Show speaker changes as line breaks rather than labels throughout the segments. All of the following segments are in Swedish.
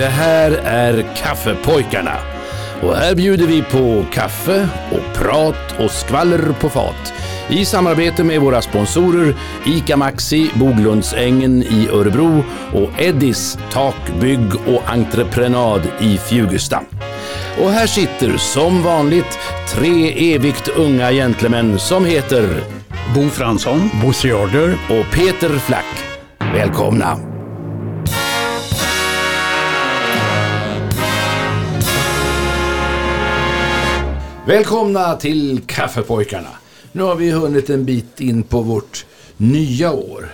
Det här är Kaffepojkarna. Och här bjuder vi på kaffe och prat och skvaller på fat. I samarbete med våra sponsorer ICA Maxi, Boglundsängen i Örebro och Eddis Takbygg och Entreprenad i Fjugesta. Och här sitter som vanligt tre evigt unga gentlemän som heter
Bo Fransson.
Bosse Jarder.
och Peter Flack. Välkomna! Välkomna till Kaffepojkarna. Nu har vi hunnit en bit in på vårt nya år.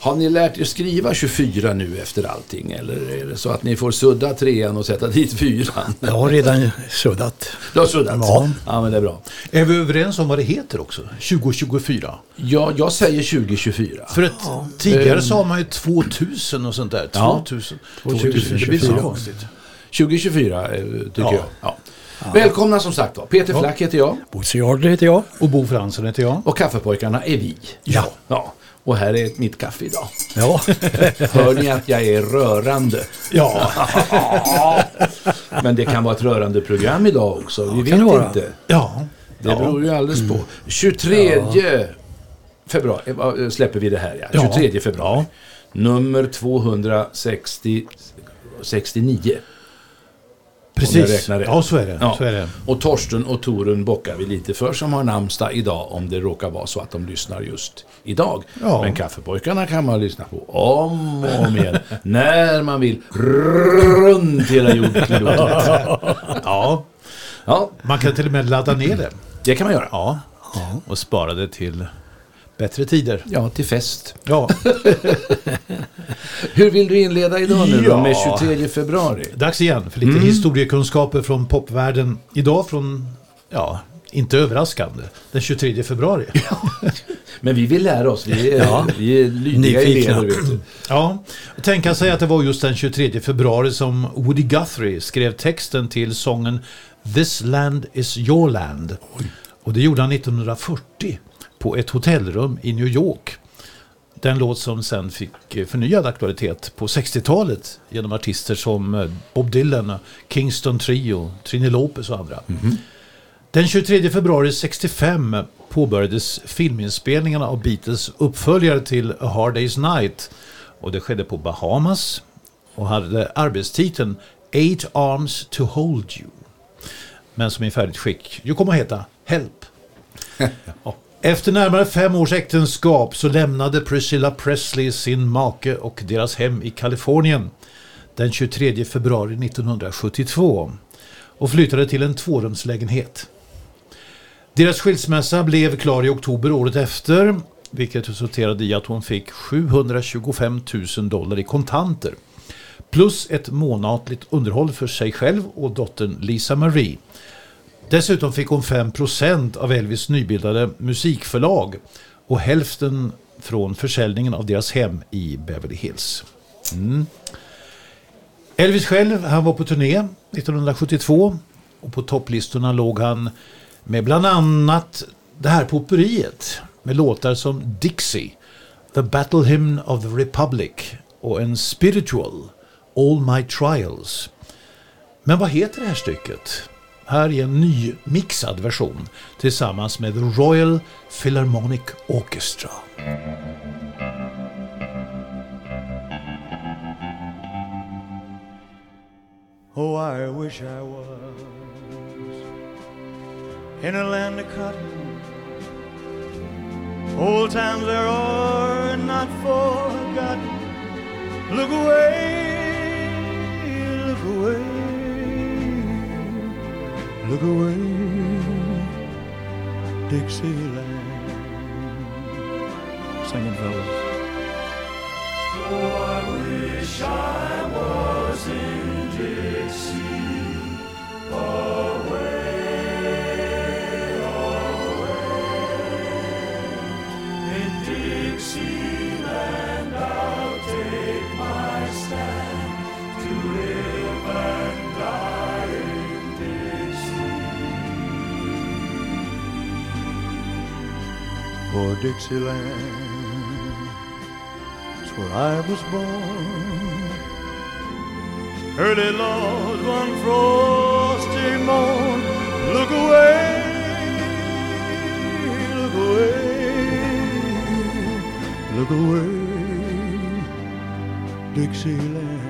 Har ni lärt er skriva 24 nu efter allting? Eller är det så att ni får sudda trean och sätta dit fyran?
Jag har redan suddat.
Du har suddat?
Ja.
ja, men det är bra.
Är vi överens om vad det heter också? 2024?
Ja, jag säger 2024.
För att tidigare sa man ju 2000 och sånt där.
Ja.
2000.
2024.
Det blir så konstigt.
2024 eh, tycker
Ja.
jag. Ja. Välkomna som sagt var. Peter Flack heter jag
Bosse Jarder heter jag.
Och Bo Fransson heter jag.
och Kaffepojkarna är vi.
Ja.
ja. Och här är mitt kaffe idag.
Ja.
Hör ni att jag är rörande?
Ja.
Men det kan vara ett rörande program idag också. Vi vet
vara.
inte.
Ja.
Det beror ju alldeles på. 23 februari eh, vad, släpper vi det här. Ja.
Ja.
23 februari. Nummer 269. Om jag
Precis.
räknar rätt.
Ja, så är det.
Ja.
Så är det.
Och Torsten och Torun bockar vi lite för som har namnsdag idag om det råkar vara så att de lyssnar just idag.
Ja.
Men Kaffepojkarna kan man lyssna på om och om igen. när man vill. Runt hela jordklotet.
Ja.
Ja,
Man kan till och med ladda ner det.
det kan man göra.
Ja. Och spara det till bättre tider.
Ja, till fest.
Ja.
Hur vill du inleda idag nu då
Ja.
med 23 februari?
Dags igen för lite historiekunskaper från popvärlden. Idag från, ja, inte överraskande, den 23 februari.
Men vi vill lära oss. Vi är,
Ja.
vi är lydiga elever. Vet du.
Ja, och tänka sig att det var just den 23 februari som Woody Guthrie skrev texten till sången This land is your land. Och det gjorde han 1940 på ett hotellrum i New York. Den låt som sen fick eh, förnyad aktualitet på 60-talet genom artister som eh, Bob Dylan, Kingston Trio, Trini Lopez och andra. Den 23 februari 65 påbörjades filminspelningarna av Beatles uppföljare till A Hard Day's Night. Och det skedde på Bahamas och hade arbetstiteln Eight Arms to Hold You. Men som i färdigt skick ju kommer att heta Help. Ja. Efter närmare fem års äktenskap så lämnade Priscilla Presley sin make och deras hem i Kalifornien den 23 februari 1972 och flyttade till en tvårumslägenhet. Deras skilsmässa blev klar i oktober året efter vilket resulterade i att hon fick 725 000 dollar i kontanter plus ett månatligt underhåll för sig själv och dottern Lisa Marie. Dessutom fick hon 5% av Elvis nybildade musikförlag och hälften från försäljningen av deras hem i Beverly Hills. Mm. Elvis själv, han var på turné 1972 och på topplistorna låg han med bland annat det här popperiet med låtar som Dixie, The Battle Hymn of the Republic och en Spiritual, All My Trials. Men vad heter det här stycket? Här är en ny mixad version tillsammans med The Royal Philharmonic Orchestra.
Oh, I wish I was in a land of cotton. Old times there are not forgotten. Look away, look away, Look away, Dixieland. Singing fellas. Oh, I wish I was in Dixie. For Dixieland, it's where I was born. early Lord, one frosty morn. Look away, look away, look away, Dixieland.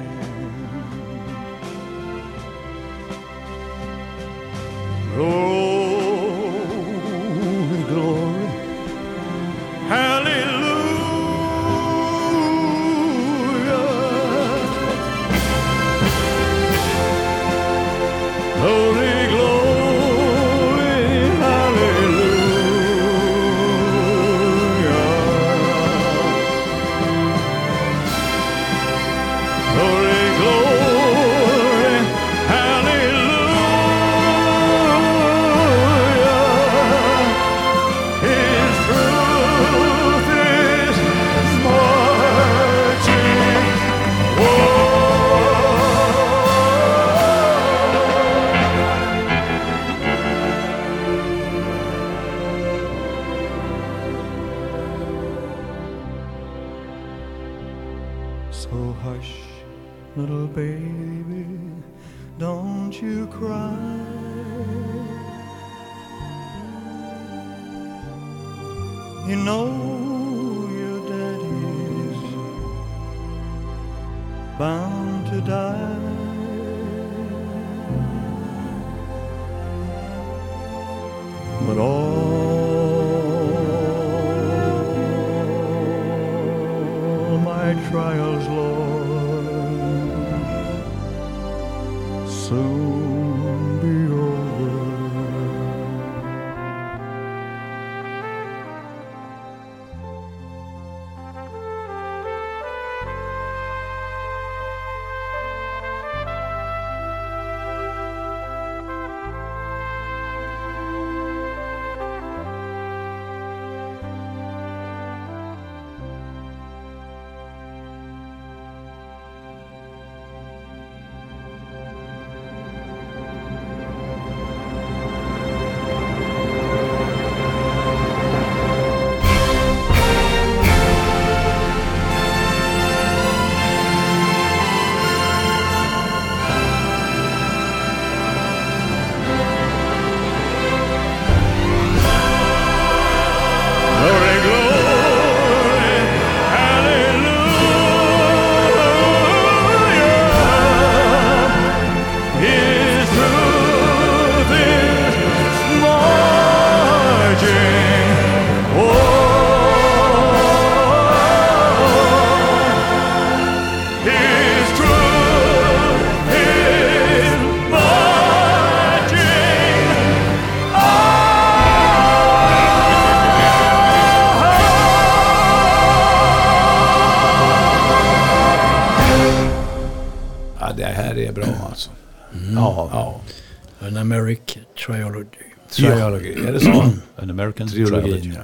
Trilogin,
Trilogy.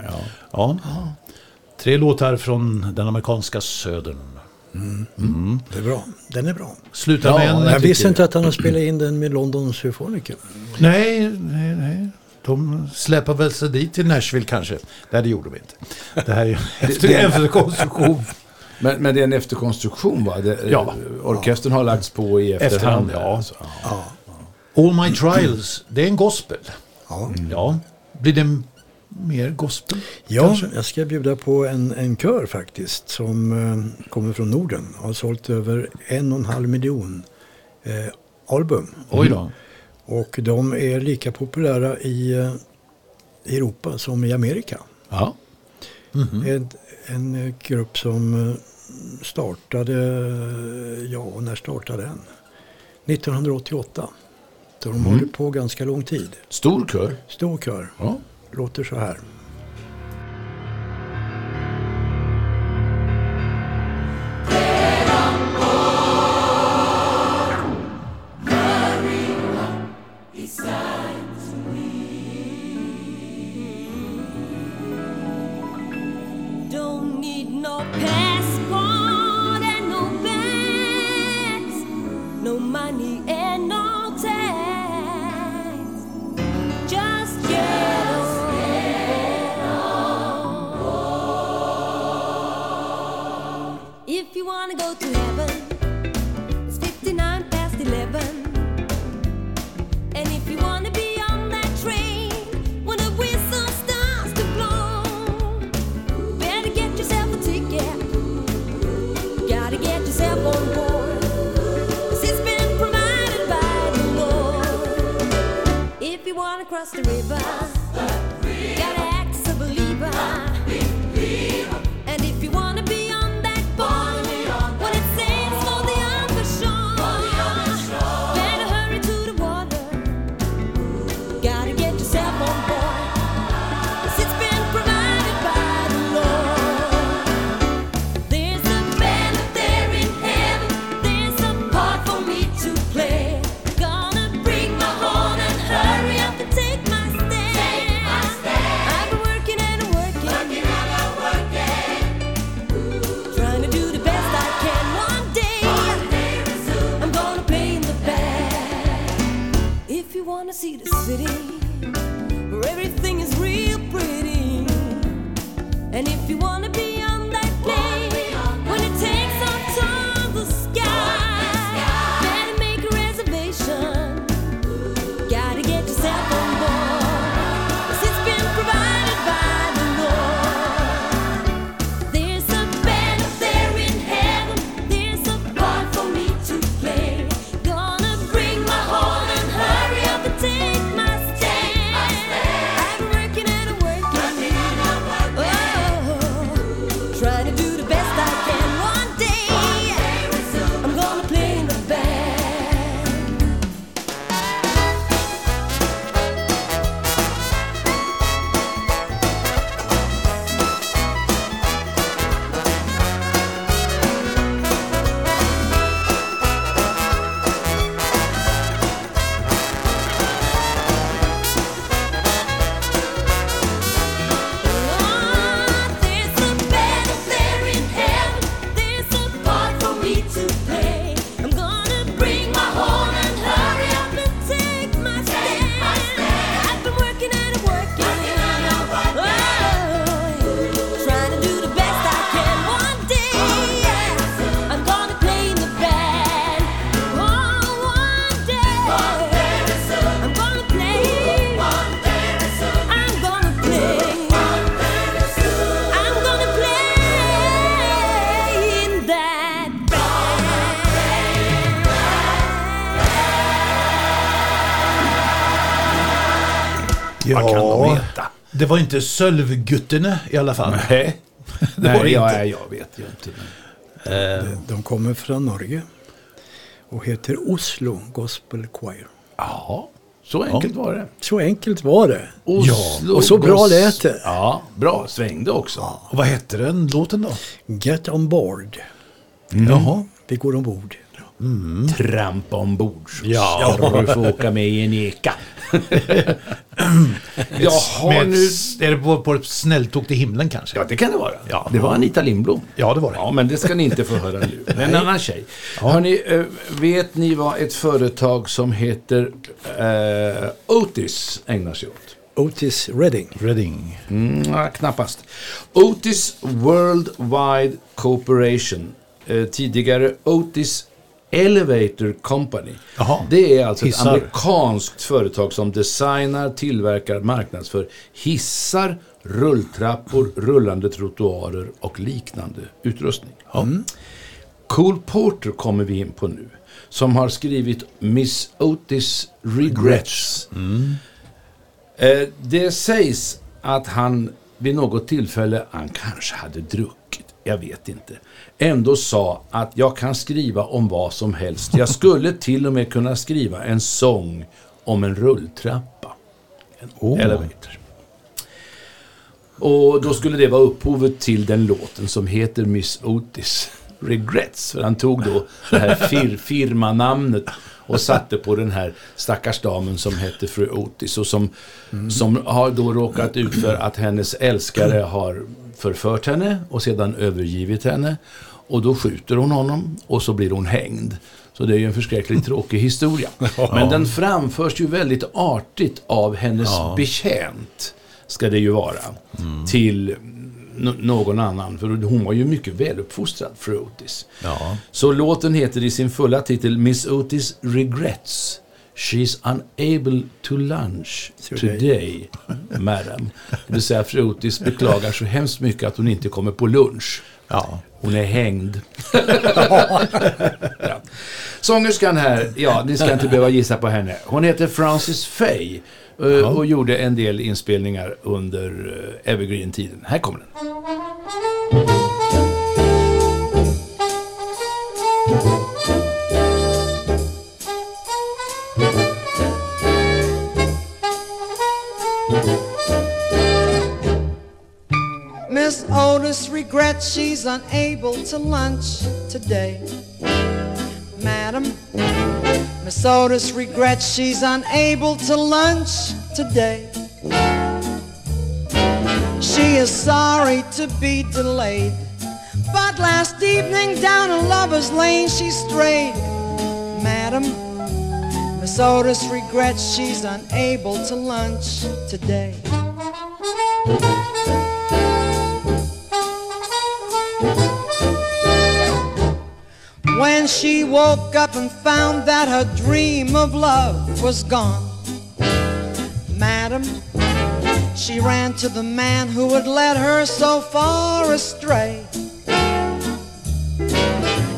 ja.
Ja. Tre låtar från den amerikanska södern.
Det är bra. Den är bra.
Slutar
Ja,
med en...
Jag visste inte att han har spelat in den med London Symphoniker.
Nej, nej, nej. De släpar väl sig dit till Nashville kanske. Nej, det gjorde de inte. Det här är ju efter
det-
efterkonstruktion.
Men, men det är en efterkonstruktion va? Det,
Ja.
Orkestern har lagts på i efterhand.
Efterhand, ja.
alltså.
All My Trials, det är en gospel.
Ja.
Ja. Blir det m- mer gospel?
Ja,
Kanske.
jag ska bjuda på en, en kör faktiskt som eh, kommer från Norden. Har sålt över en och en halv miljon eh, album.
Oj då.
Och de är lika populära i eh, Europa som i Amerika.
Ja.
En, en eh, grupp som eh, startade, ja när startade den? 1988. Så de håller på ganska lång tid.
Stor kör.
Stor kör.
Ja.
Låter så här.
Var inte Sölvguttene i alla fall.
Nej,
Det var det
Nej jag,
inte.
jag vet ju inte. men-
De kommer från Norge och heter Oslo Gospel Choir.
Ja, så enkelt var det.
Så enkelt var det.
Oslo
och så bra lät det.
Ja, bra. Svängde också.
Och vad hette den låten då?
Get on board.
Jaha.
Vi går ombord.
Trampa ombord.
Ja.
Ska du få åka med i en eka. Jaha,
Med,
nu...
Är det på, på ett snälltåg till himlen kanske?
Ja, det kan det vara.
Ja.
Det var Anita Lindblom.
Ja, det var det.
Ja, men det ska ni inte få höra nu. Men en annan tjej. Hörrni, eh, vet ni vad ett företag som heter eh, Otis ägnar sig åt?
Otis Redding.
Reading.
Mm, ja, knappast. Otis Worldwide Corporation. Eh, tidigare Otis Elevator Company.
Jaha.
Det är alltså
Hissar.
ett amerikanskt företag som designar, tillverkar, marknadsför hissar, rulltrappor, rullande trottoarer och liknande utrustning. Mm. Cole Porter kommer vi in på nu. Som har skrivit Miss Otis Regrets. Eh, det sägs att han vid något tillfälle, han kanske hade druckit, jag vet inte, ändå sa att jag kan skriva om vad som helst. Jag skulle till och med kunna skriva en sång om en rulltrappa. En elevator. Och då skulle det vara upphovet till den låten som heter Miss Otis Regrets. För han tog då det här fir firmanamnet och satte på den här stackars damen som hette fru Otis och som, som har då råkat ut för att hennes älskare har förfört henne och sedan övergivit henne. Och då skjuter hon honom och så blir hon hängd. Så det är ju en förskräckligt tråkig historia. Men den framförs ju väldigt artigt av hennes betjänt, ska det ju vara, till n- någon annan. För hon var ju mycket väluppfostrad, fru Otis.
Ja.
Så låten heter i sin fulla titel Miss Otis Regrets. She's unable to lunch today, madam. Det vill säga fru Otis beklagar så hemskt mycket att hon inte kommer på lunch.
Ja.
Hon är hängd. ja. Sångerskan här, ja, ni ska inte behöva gissa på henne. Hon heter Frances Faye eh, och gjorde en del inspelningar under eh, Evergreen-tiden. Här kommer den.
Miss Otis regrets she's unable to lunch today. Madam, Miss Otis regrets she's unable to lunch today. She is sorry to be delayed, but last evening down a lover's lane she strayed. Madam, Miss Otis regrets she's unable to lunch today. When she woke up and found that her dream of love was gone, Madam, she ran to the man who had led her so far astray.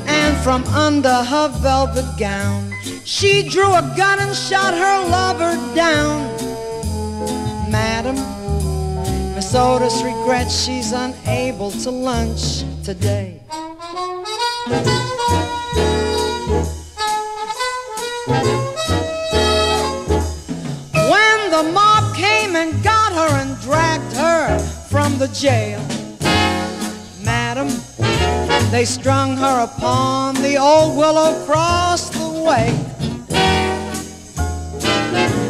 And from under her velvet gown, she drew a gun and shot her lover down. Madam, Miss Otis regrets she's unable to lunch today. When the mob came and got her and dragged her from the jail, Madam, they strung her upon the old willow cross the way.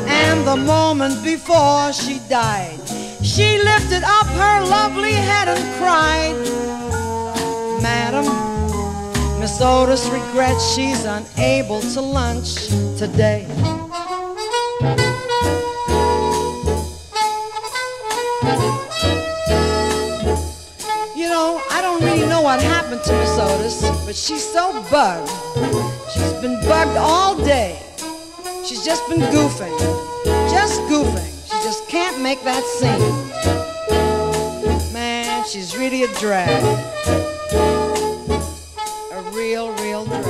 And the moment before she died, she lifted up her lovely head and cried, Madam, Miss Otis regrets she's unable to lunch today. You know, I don't really know what happened to Miss Otis, but she's so bugged. She's been bugged all day. She's just been goofing. Just goofing. She just can't make that scene. Man, she's really a drag. Real, real drag.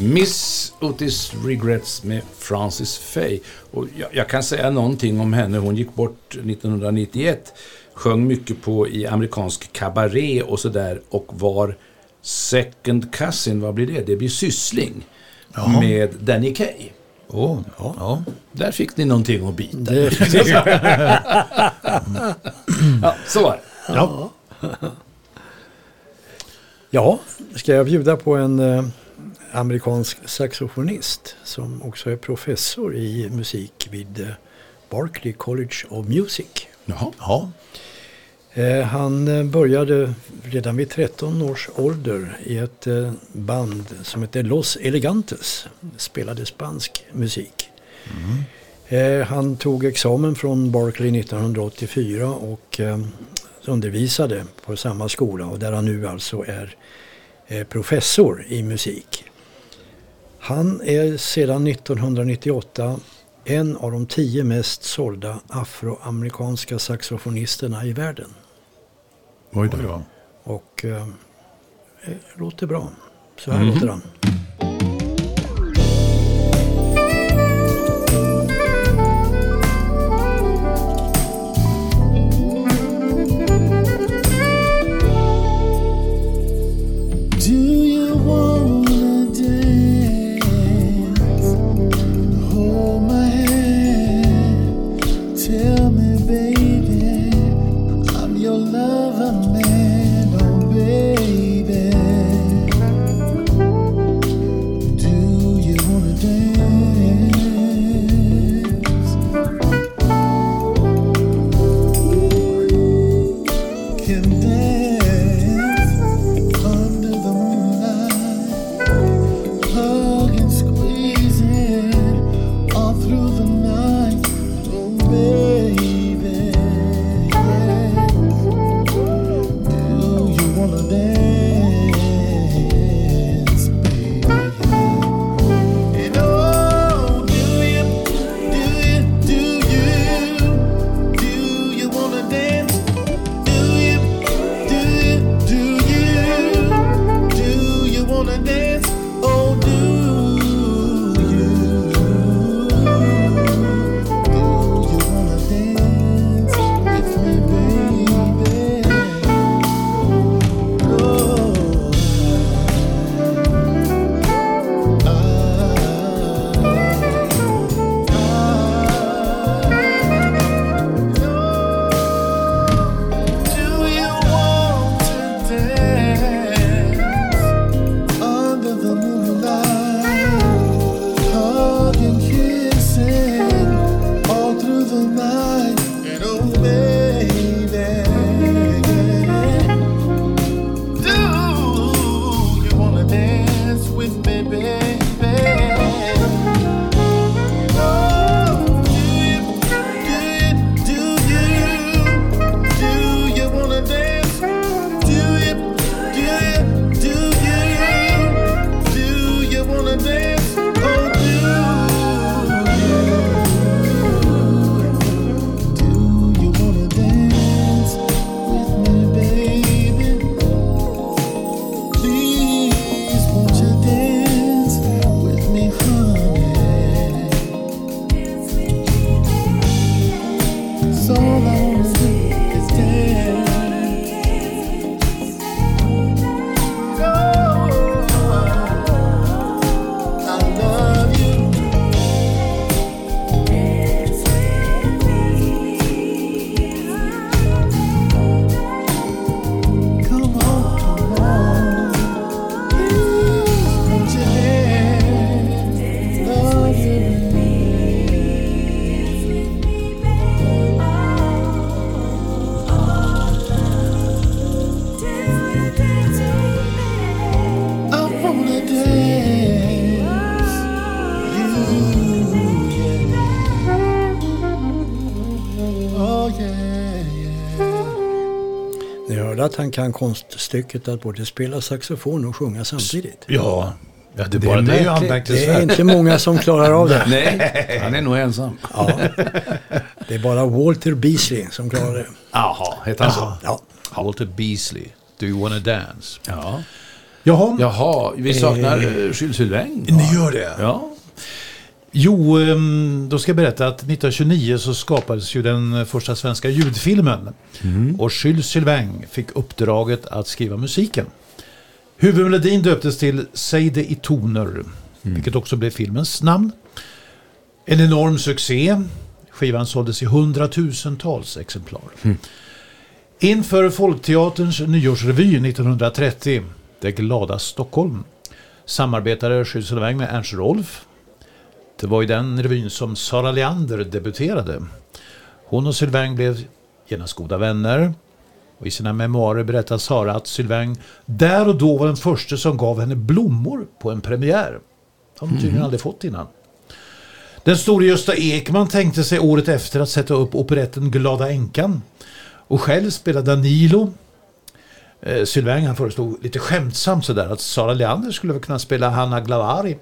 Miss Otis Regrets med Frances Faye. Och jag, jag kan säga någonting om henne. Hon gick bort 1991. Sjöng mycket på i amerikansk kabaré och sådär. Och var second cousin, vad blir det? Det blir syssling. Med Danny Kaye.
Oh, ja.
Där fick ni någonting att bita.
Det,
Ja, så var det.
Ja.
Ja, ska jag bjuda på en eh, amerikansk saxofonist som också är professor i musik vid eh, Berklee College of Music.
Jaha.
ja.
Eh, han eh, började redan vid 13 års ålder i ett eh, band som heter Los Elegantes. Spelade spansk musik. Eh, han tog examen från Berkeley 1984 och undervisade på samma skola och där han nu alltså är eh, professor i musik. Han är sedan 1998 en av de tio mest sålda afroamerikanska saxofonisterna i världen.
Oj då.
Och eh, eh, låter bra. Så här låter han. Bara att han kan konststycket att både spela saxofon och sjunga samtidigt.
Ja, ja det,
Det
bara
är
det är.
Det är inte många som klarar av det.
Nej, han är nog ensam.
Ja. Det är bara Walter Beasley som klarar det.
Jaha, heter han så?
Ja.
Walter Beasley, Do you wanna dance?
Ja.
Jaha,
Jaha, vi saknar eh, Jules Sylvain.
ni gör det?
Ja.
Jo, ehm, då ska jag berätta att 1929 så skapades ju den första svenska ljudfilmen. Och Jules Sylvain fick uppdraget att skriva musiken. Huvudmelodin döptes till Säg det i toner, vilket också blev filmens namn. En enorm succé. Skivan såldes i hundratusentals exemplar. Inför Folkteaterns nyårsrevy 1930, Det glada Stockholm, samarbetade Jules Sylvain med Ernst Rolf, det var i den revyn som Sara Leander debuterade. Hon och Sylvain blev genast goda vänner. Och I sina memoarer berättar Sara att Sylvain där och då var den första som gav henne blommor på en premiär. Har hon tydligen aldrig fått innan. Den store Gösta Ekman tänkte sig året efter att sätta upp operetten Glada änkan. Och själv spelade Danilo. Eh, Sylvain han föreslog lite skämtsamt sådär att Sara Leander skulle kunna spela Hanna Glavari.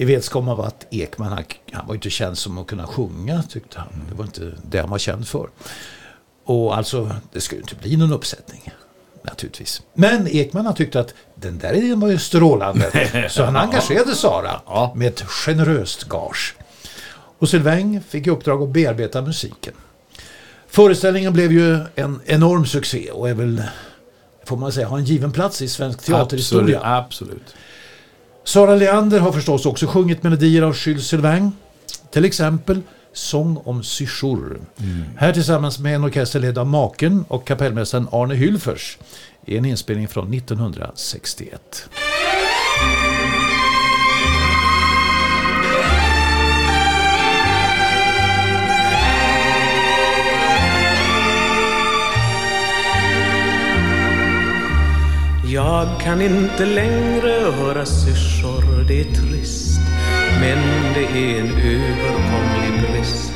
I vetskap om att Ekman, han, han var inte känd som att kunna sjunga tyckte han. Det var inte det han var känd för. Och alltså, det skulle ju inte bli någon uppsättning. Naturligtvis. Men Ekman han tyckte att den där idén var ju strålande. Så han engagerade Sara med ett generöst gage. Och Sylvain fick i uppdrag att bearbeta musiken. Föreställningen blev ju en enorm succé och är väl, får man säga, har en given plats i svensk teaterhistoria.
Absolut. absolut.
Sara Leander har förstås också sjungit melodier av Jules Sylvain. Till exempel Sång om syrsor. Här tillsammans med en orkester ledd av maken och kapellmästaren Arne Hylfers i en inspelning från 1961.
Jag kan inte längre höra syrsor, det är trist. Men det är en överkomlig brist.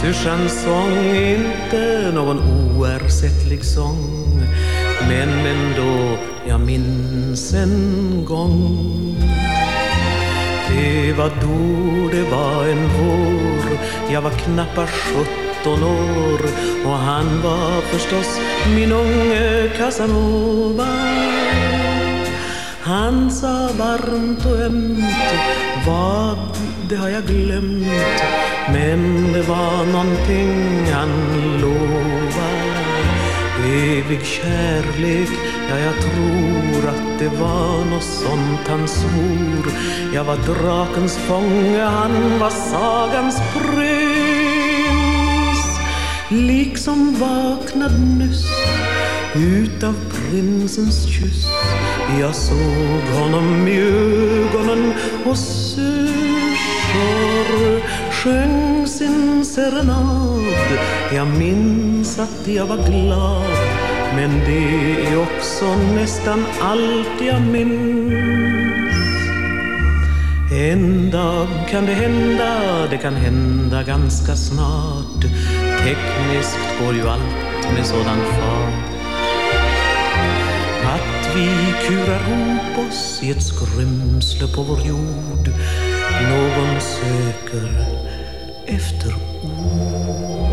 Syrsans sång är inte någon oersättlig sång. Men ändå, jag minns en gång. Det var då det var en vår. Jag var knappt 13 år. Och han var förstås min unge Casanova. Han sa varmt och ömt Vad, det har jag glömt. Men det var någonting han lovade. Evig kärlek, ja jag tror att det var något sånt han svor. Jag var drakens fånge, han var sagans prins Liksom vaknad nyss utav prinsens kyss. Jag såg honom i ögonen och syrsor sjöng sin serenad. Jag minns att jag var glad men det är också nästan allt jag minns. En dag kan det hända, det kan hända ganska snart. Tekniskt går ju allt med sådan fart att vi kurar ihop oss i ett skrymsle på vår jord Någon söker efter ord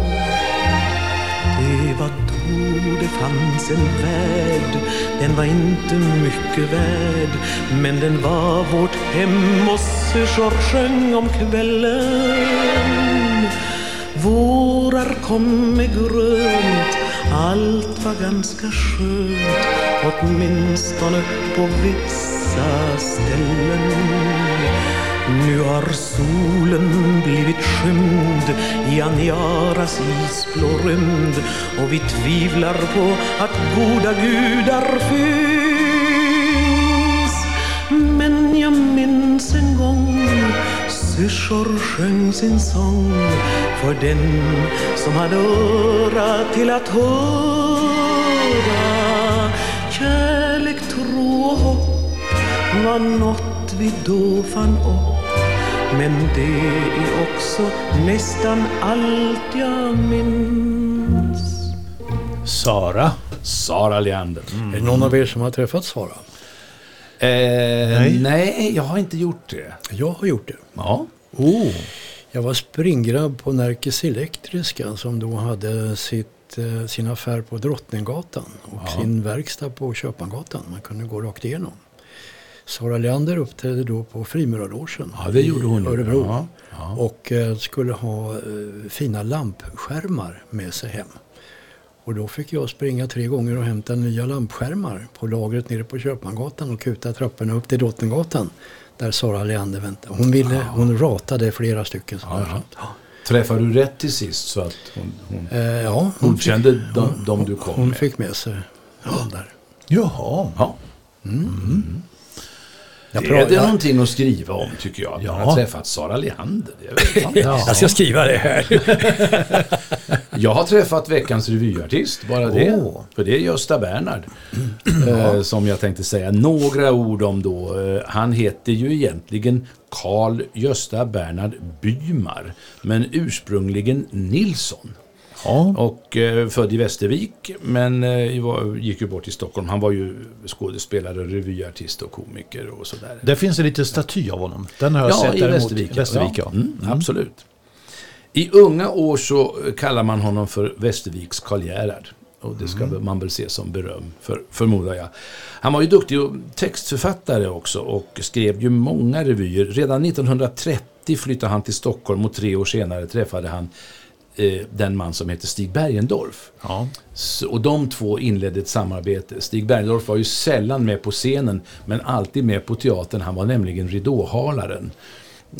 Det var då det fanns en värld Den var inte mycket värd Men den var vårt hem och syrsor sjöng om kvällen Vårar kom med grönt allt var ganska skönt åtminstone på vissa ställen. Nu har solen blivit skymd i Aniaras isblå rymd och vi tvivlar på att goda gudar finns syrsor sjöng sin sång för den som hade öra till att höra Kärlek, tro och hopp var något vi då fann upp men det är också nästan allt jag minns
Sara.
Sara Leander.
Är det någon av er som har träffat Sara?
Eh,
Nej.
nej. jag har inte gjort det.
Jag har gjort det.
Ja.
Oh.
Jag var springgrabb på Närkes Elektriska som då hade sitt, eh, sin affär på Drottninggatan och sin verkstad på Köpmangatan. Man kunde gå rakt igenom. Sara Leander uppträdde då på Frimurarlogen
Ja, det gjorde hon
i. Örebro.
Ja, ja.
Och eh, skulle ha eh, fina lampskärmar med sig hem. Och då fick jag springa tre gånger och hämta nya lampskärmar på lagret nere på Köpmangatan och kuta trapporna upp till Drottninggatan. Där Sara Leander väntade. Hon, ville, hon ratade flera stycken. här. Ja.
Träffade du rätt till sist så att hon, hon
Eh, ja, hon
godkände
fick,
de, de du kom
hon
med?
fick med sig dem där.
Jaha.
Ja.
Jag,
Det
pra-
är det
jag,
någonting att skriva om tycker jag. Att man
Ja.
har träffat Sara Leander. Det är väl fantastiskt.
jag ska skriva det här.
Jag har träffat veckans revyartist, bara det.
Åh.
För det är Gösta Bernhard. eh, som jag tänkte säga några ord om då. Eh, han heter ju egentligen Carl Gösta Bernhard Bymar. Men ursprungligen Nilsson.
Ja.
Och eh, född i Västervik, men eh, gick ju bort i Stockholm. Han var ju skådespelare, revyartist och komiker och sådär.
Det finns en liten staty av honom. Den har jag sett
i
däremot.
Västervik.
Västervik ja.
Mm, Absolut. I unga år så kallar man honom för Västerviks Karl Gerhard. Och det ska man väl se som beröm, för, förmodar jag. Han var ju duktig textförfattare också och skrev ju många revyer. Redan 1930 flyttade han till Stockholm och tre år senare träffade han eh, den man som heter Stig Bergendorf.
Ja.
Så, och de två inledde ett samarbete. Stig Bergdorf var ju sällan med på scenen, men alltid med på teatern. Han var nämligen ridåhalaren.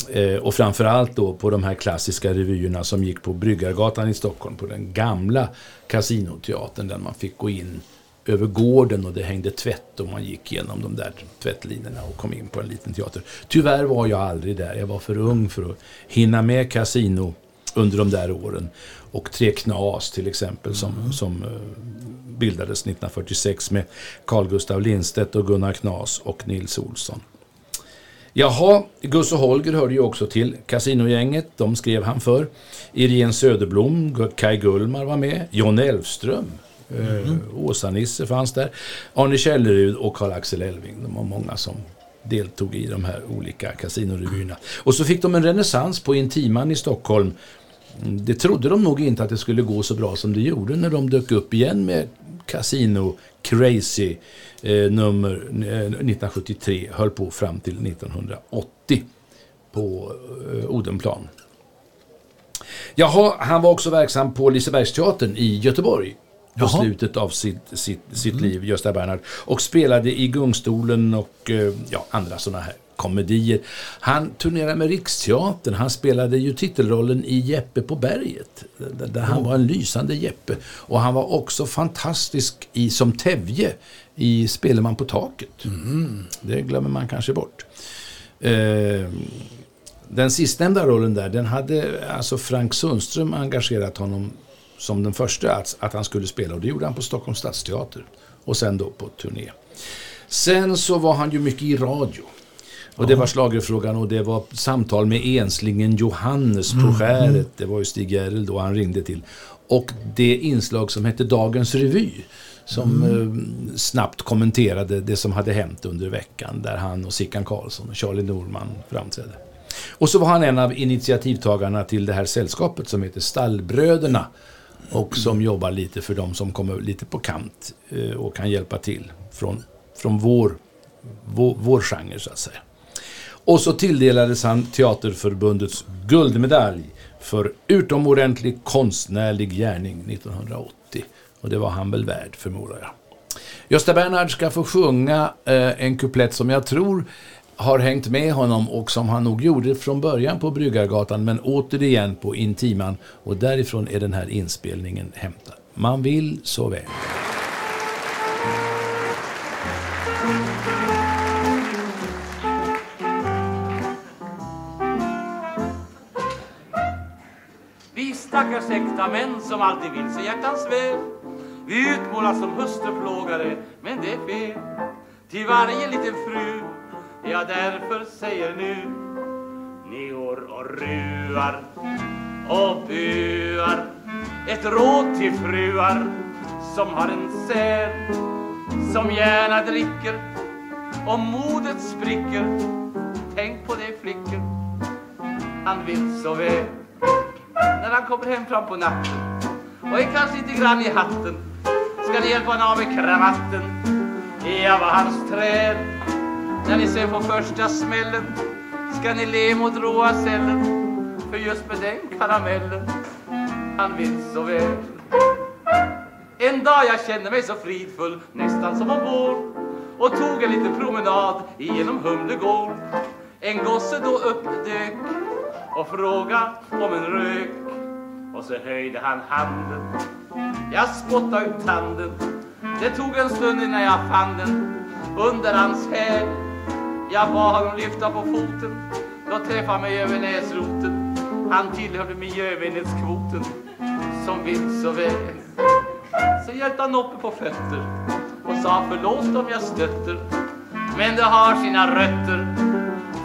Eh, och framförallt då på de här klassiska revyerna som gick på Bryggargatan i Stockholm, på den gamla kasinoteatern där man fick gå in över gården och det hängde tvätt och man gick igenom de där tvättlinorna och kom in på en liten teater. Tyvärr var jag aldrig där. Jag var för ung för att hinna med kasino under de där åren. Och Tre Knas till exempel som, som eh, bildades 1946 med Carl Gustav Lindstedt och Gunnar Knas och Nils Olsson. Jaha, Gus och Holger hörde ju också till Casinogänget. De skrev han för. Irene Söderblom, Kai Gullmar var med. John Elfström. Eh, Åsa-Nisse fanns där. Arne Källerud och Karl-Axel Elving. De var många som deltog i de här olika kasinorevyerna. Och så fick de en renässans på Intiman i Stockholm. Mm, Det trodde de nog inte att det skulle gå så bra som det gjorde när de dök upp igen med Casino Crazy eh, nummer eh, 1973. Höll på fram till 1980 på eh, Odenplan. Jaha, han var också verksam på Lisebergsteatern i Göteborg på
Jaha.
slutet av sitt, sitt, sitt liv, Gösta Bernhard. Och spelade i Gungstolen och eh, ja, andra sådana här komedier. Han turnerade med Riksteatern. Han spelade ju titelrollen i Jeppe på berget. Där, han var en lysande Jeppe. Och han var också fantastisk i som Tevje i Speleman på taket. Det glömmer man kanske bort. Eh, den sistnämnda rollen där, den hade alltså Frank Sundström engagerat honom som den första att, att han skulle spela. Och det gjorde han på Stockholms stadsteater. Och sen då på turné. Sen så var han ju mycket i radio. Och det var slagerfrågan och det var samtal med enslingen Johannes på skäret. Det var ju Stig Gerrel då han ringde till. Och det inslag som hette Dagens Revy. Som eh, snabbt kommenterade det som hade hänt under veckan. Där han och Sickan Karlsson och Charlie Norman framträdde. Och så var han en av initiativtagarna till det här sällskapet som heter Stallbröderna. Och som jobbar lite för de som kommer lite på kant eh, och kan hjälpa till från, från vår, vår, vår genre så att säga. Och så tilldelades han Teaterförbundets guldmedalj för utomordentlig konstnärlig gärning 1980. Och det var han väl värd förmodar jag. Gösta Bernhard ska få sjunga eh, en kuplett som jag tror har hängt med honom och som han nog gjorde från början på Bryggargatan men återigen på Intiman och därifrån är den här inspelningen hämtad. Man vill så väl.
Stackars äkta män som alltid vill sig hjärtans väl Vi utmålas som hustruplågare, men det är fel. Till varje liten fru, jag därför säger nu Ni går och ruar och buar. Ett råd till fruar som har en säl som gärna dricker om modet spricker. Tänk på det flickor, han vill så väl när han kommer hem fram på natten och är kanske lite grann i hatten. Ska ni hjälpa honom av med kravatten? Jag var hans träd. När ni sen får första smällen ska ni le mot råa cellen. För just med den karamellen han vill så väl. En dag jag kände mig så fridfull, nästan som ombord och tog en liten promenad genom Humlegård. En gosse då uppdök och fråga om en rök och så höjde han handen. Jag spottade ut tanden. Det tog en stund innan jag fann den under hans häl. Jag bad honom lyfta på foten. Då träffade han mig över näsroten. Han tillhörde miljövänlighetskvoten som vill så väl. Så hjälpte han uppe på fötter och sa förlåt om jag stötter. Men det har sina rötter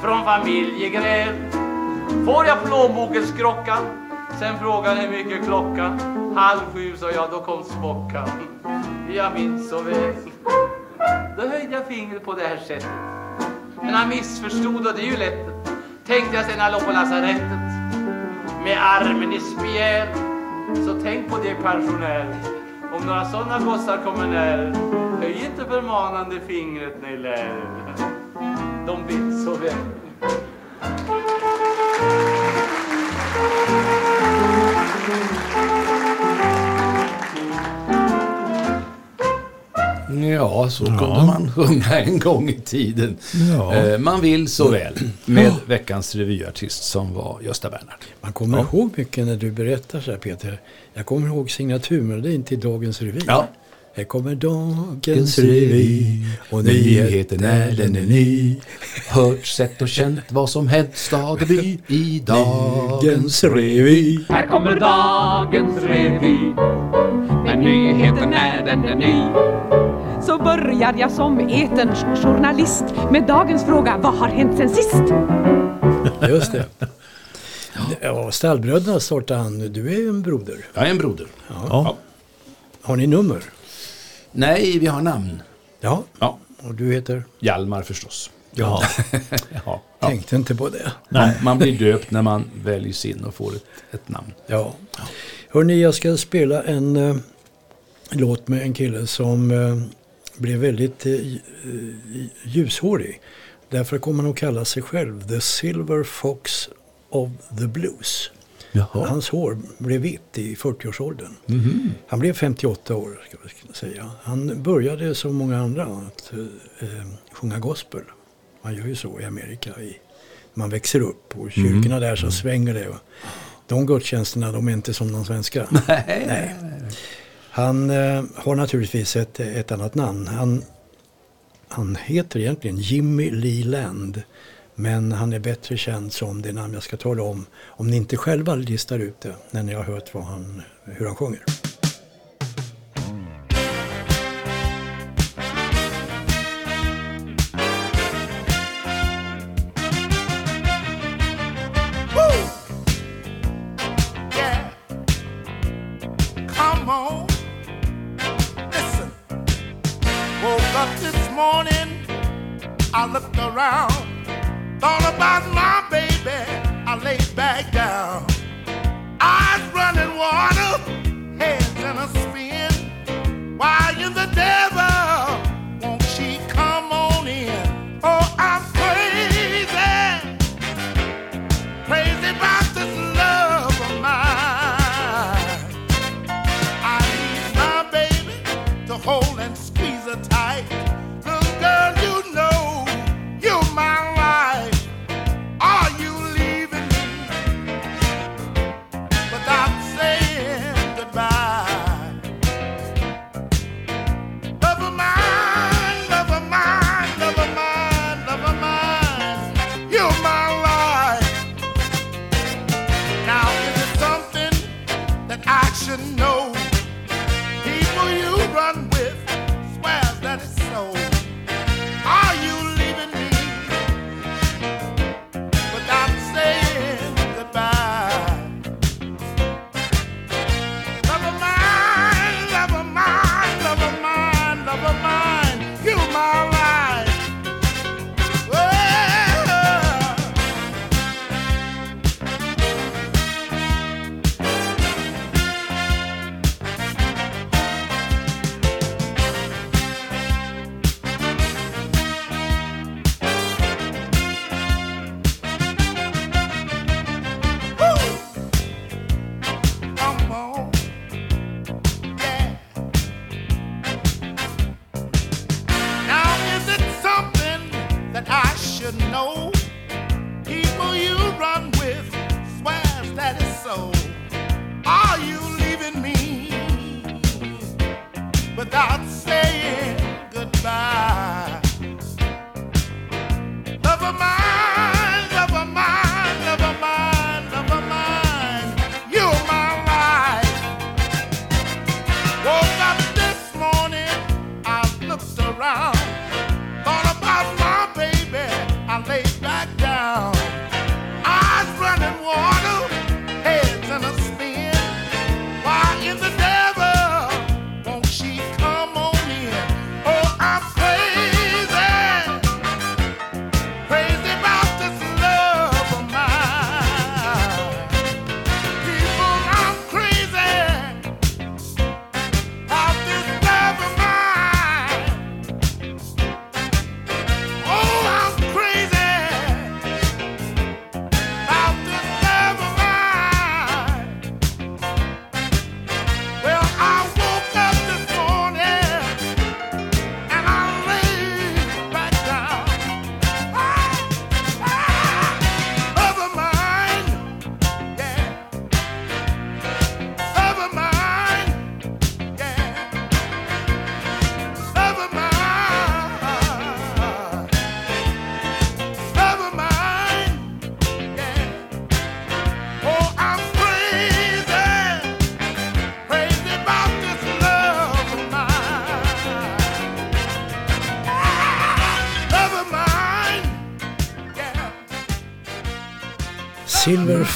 från familjegräl. Får jag plånbokens krocka? Sen frågade hur mycket klockan. Halv sju sa jag, då kom smockan. Jag minns så väl. Då höjde jag fingret på det här sättet. Men han missförstod och det är ju lätt. Tänkte jag sen när jag låg på lasarettet. Med armen i spjäl. Så tänk på det pensionär. Om några sådana gossar kommer när. Höj inte förmanande fingret när ni lär. De vet så väl.
Ja, så kunde man sjunga en gång i tiden.
Ja.
Eh, Man vill så väl med veckans revyartist som var Gösta Bernhard.
Man kommer ihåg mycket när du berättar så här Peter. Jag kommer ihåg signaturmelodin till Dagens Revy.
Ja.
Här kommer Dagens Revy och nyheten är den är ny.
Hört, sett och känt vad som hänt stad och by i dagens
Revy.
Här kommer dagens revy Men nyheten är den är ny Så börjar jag som eterns journalist Med dagens fråga, vad har hänt sen sist?
Just det. Ja, Stallbröderna startade han. Du är ju en broder.
Jag är en broder.
Ja.
Har ni nummer?
Nej, vi har namn.
Ja.
Ja,
Och du heter?
Hjalmar förstås.
Ja.
Ja.
Tänkte inte på det.
Man, man blir döpt när man väljs in och får ett, ett namn.
Ja. Hörni, jag ska spela en eh, låt med en kille som eh, blev väldigt eh, ljushårig. Därför kommer han att kalla sig själv The Silver Fox of the Blues. Hans hår blev vitt i 40-årsåldern. Han blev 58 år, ska vi säga. Han började som många andra att eh, eh, sjunga gospel. Man gör ju så i Amerika. I, man växer upp och i kyrkorna där så svänger det. De gudstjänsterna de är inte som de svenska. Nej. Han eh, har naturligtvis ett, ett annat namn. Han, han heter egentligen Jimmy Lee Land. Men han är bättre känd som det namn jag ska tala om. Om ni inte själva listar ut det när ni har hört vad han, hur han sjunger.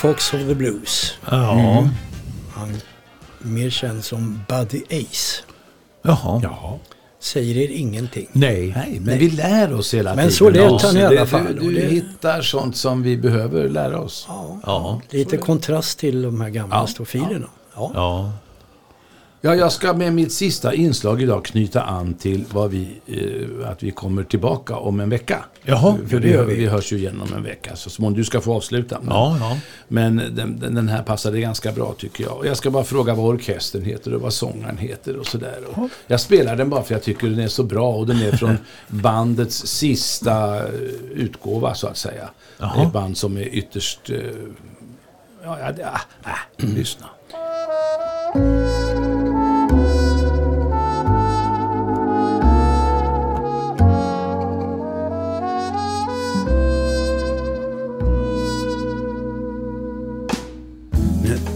Fox of the Blues.
Ja.
Han mer känd som Buddy Ace.
Jaha.
Ja.
Säger er ingenting.
Nej.
Nej, men vi lär oss hela
Men
tiden.
så lät han i alla fall,
Du, du
det-
hittar sånt som vi behöver lära oss.
Ja.
Ja.
Lite kontrast till de här gamla
Ja.
stofilerna. Ja.
Ja.
Ja, jag ska med mitt sista inslag idag knyta an till vad vi, eh, att vi kommer tillbaka om en vecka.
Jaha,
För
det
vi,
gör vi.
vi hörs ju igen om en vecka. Så småningom, du ska få avsluta. Men,
Ja, ja.
men den, den här passade ganska bra tycker jag. Och jag ska bara fråga vad orkestern heter och vad sångaren heter och sådär. Och Jag spelar den bara för jag tycker den är så bra och den är från bandets sista eh, utgåva så att säga. Det är
Jaha.
ett band som är ytterst... eh, Ja, ja, det- ah, ah, lyssna.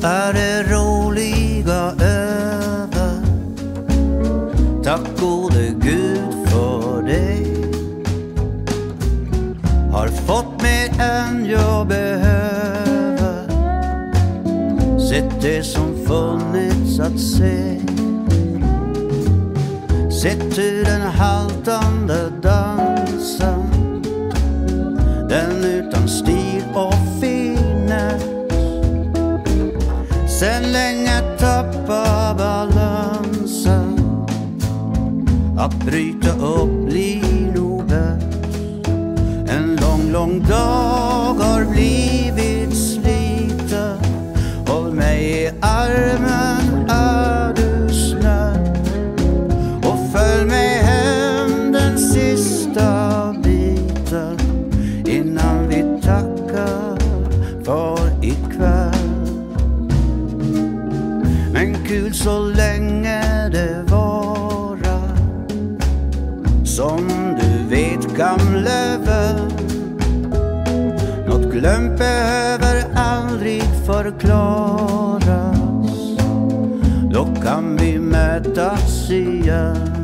Nu är förklaras. Då kan vi mötas igen.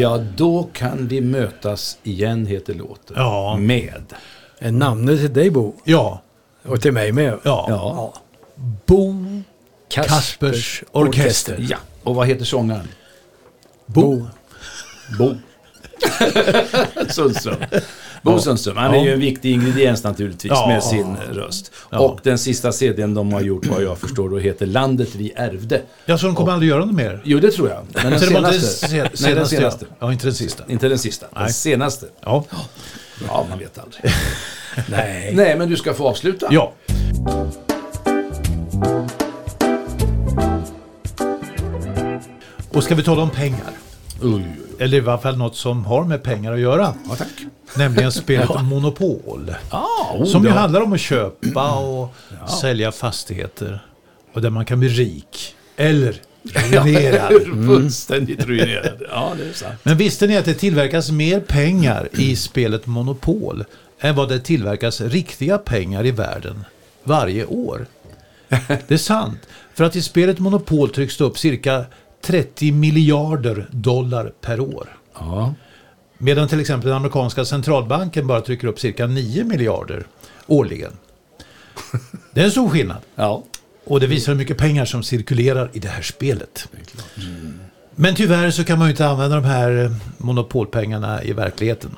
Ja, då kan vi mötas igen, heter låten.
Ja.
Med.
Är namnet till dig Bo?
Ja.
Och till mig med?
Ja.
Ja.
Bo
Kaspers,
Kaspers orkester.
ja. Och vad heter sångaren?
Bo.
Bo. Sundström. Bo Sundström. Han är ju en viktig ingrediens naturligtvis med sin röst. Och den sista CDn de har gjort, vad jag förstår, då heter Landet vi ärvde.
Ja, så de kommer aldrig göra något mer?
Jo, det tror jag. Men den
var inte
senaste.
se-
Nej, den senaste.
Ja, inte den sista.
Inte den sista. Den
Nej.
senaste.
Ja.
Ja, man vet aldrig.
Nej.
Nej, men du ska få avsluta.
ja. Och ska vi tala om pengar?
Oj.
Eller i alla fall något som har med pengar att göra.
Ja, tack.
Nämligen spelet Monopol.
Ah, oh,
Som ju
ja.
handlar om att köpa och sälja fastigheter. Och där man kan bli rik. Eller Ruinerad.
Fullständigt ruinerad. Ja, det är sant.
Men visste ni att det tillverkas mer pengar i spelet Monopol än vad det tillverkas riktiga pengar i världen varje år? Det är sant. För att i spelet Monopol trycks det upp cirka 30 miljarder dollar per år.
Ja.
Medan till exempel den amerikanska centralbanken bara trycker upp cirka 9 miljarder årligen. Det är en stor skillnad.
Ja.
Och det visar hur mycket pengar som cirkulerar i det här spelet. Men tyvärr så kan man ju inte använda de här eh, monopolpengarna i verkligheten.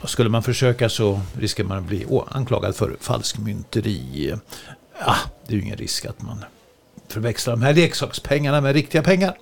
Och skulle man försöka så riskerar man att bli anklagad för falskmynteri. Ja, det är ju ingen risk att man förväxlar de här leksakspengarna med riktiga pengar.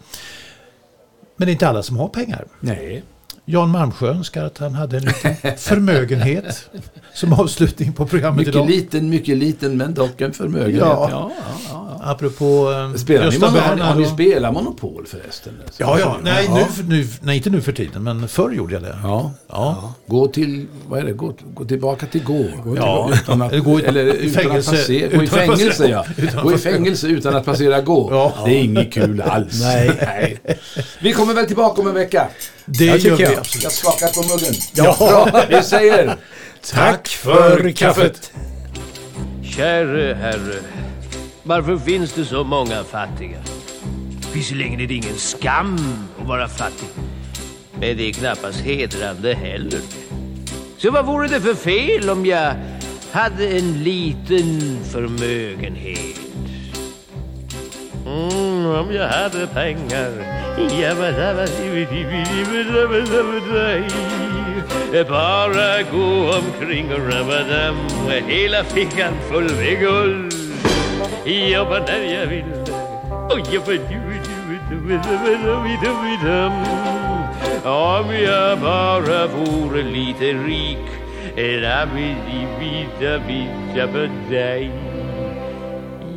Men det är inte alla som har pengar.
Nej.
Jan Malmsjö önskar att han hade en liten förmögenhet som avslutning på programmet
Mycket
idag.
liten, mycket liten, men dock en förmögenhet.
Ja.
Ja. Ja,
Apropå eh,
Spelar ni
Gösta
monopol?
Bernhard
Har ni spelat Monopol förresten?
Ja, ja. Nej,
Ja.
Nu, för- nu, nej, inte nu för tiden, men förr gjorde jag det.
Ja.
Ja.
Gå till, vad är det, gå, gå tillbaka till gå.
Ja.
Utan att,
gå i-
eller
i
utan
fängelse.
Att passera, gå i
Utan
fängelse, ja.
utan att
Gå i fängelse utan att passera gå.
Ja.
Det är inget kul alls.
Nej.
Vi kommer väl tillbaka om en vecka.
Det
Jag tycker
gör vi
jag.
Jag skakar på muggen.
Ja.
Bra, vi säger
Tack för kaffet.
Käre herre, varför finns det så många fattiga? Visserligen är det ingen skam att vara fattig, men det är knappast hedrande heller. Så vad vore det för fel om jag hade en liten förmögenhet? Mm, om jag hade pengar. Bara gå omkring och rabba dem hela fickan full med guld. Jobba när jag vill. Och jobba du, du, du, du, du, du, du, du. Om jag bara vore lite rik. Rabbi-di-bi-da-bi-da-ba-daj.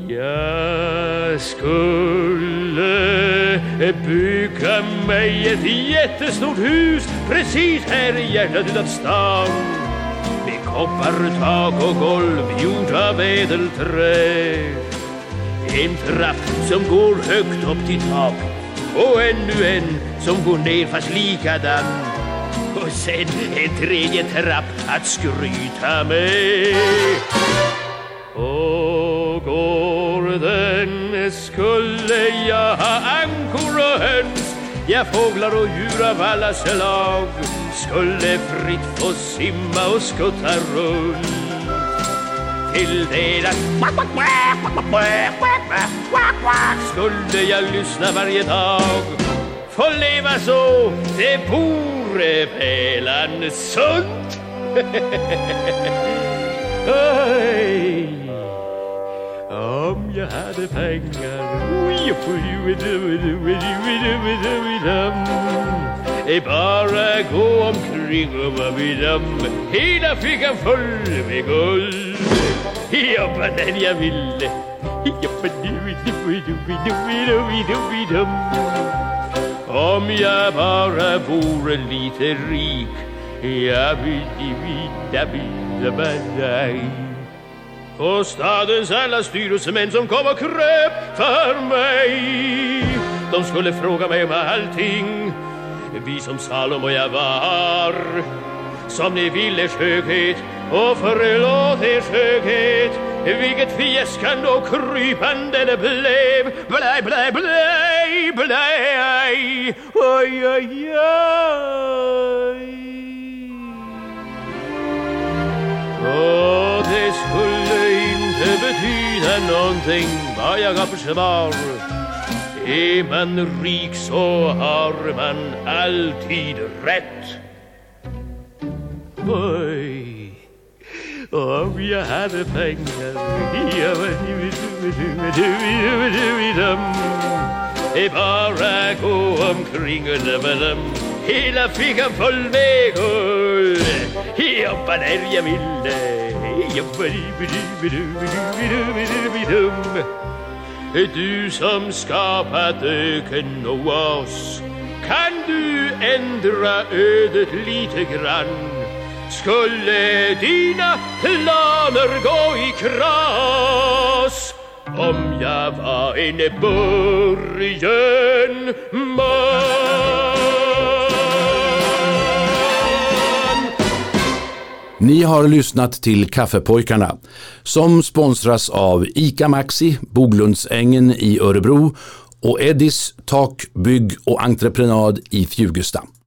Jag skulle bygga mig ett jättestort hus precis här i hjärtat utav stan. Med koppartak och golv gjort av ädelträ. En trapp som går högt upp till tak och ännu en som går ner fast likadan. Och sen en tredje trapp att skryta med. Och går den skulle jag ha ankor och höns Ja, fåglar och djur av alla slag skulle fritt få simma och skutta runt till deras skulle jag lyssna varje dag Få leva så, det vore välan sunt om jag hade pengar är bara gå omkring och vara bedöm. Hela fickan full med guld. Jobba den jag vill. Jobba du, du, du, du, du, du, du, Om jag bara vore lite rik. Jag vill, jag vill, jag vill, och stadens alla styrelsemän som kom och kröp för mig De skulle fråga mig om allting vi som Salomo jag var. Som ni ville skönhet och förlåt er skönhet. Vilket fjäskande och krypande det blev. Blej, blej, blej, blej. Oj, oj, oj. Och det skulle inte betyda någonting vad jag har för svar är man rik så har man alltid rätt Oj, om jag hade pengar jag är bara gå omkring och dum Hela fickan full med guld Jobba där jag ville Jobba dum Du du som skapat öken och oas Kan du ändra ödet lite grann Skulle dina planer gå i kras om jag var en början man.
Ni har lyssnat till Kaffepojkarna som sponsras av ICA Maxi, Boglundsängen i Örebro och Eddis Tak, bygg och entreprenad i Fjugesta.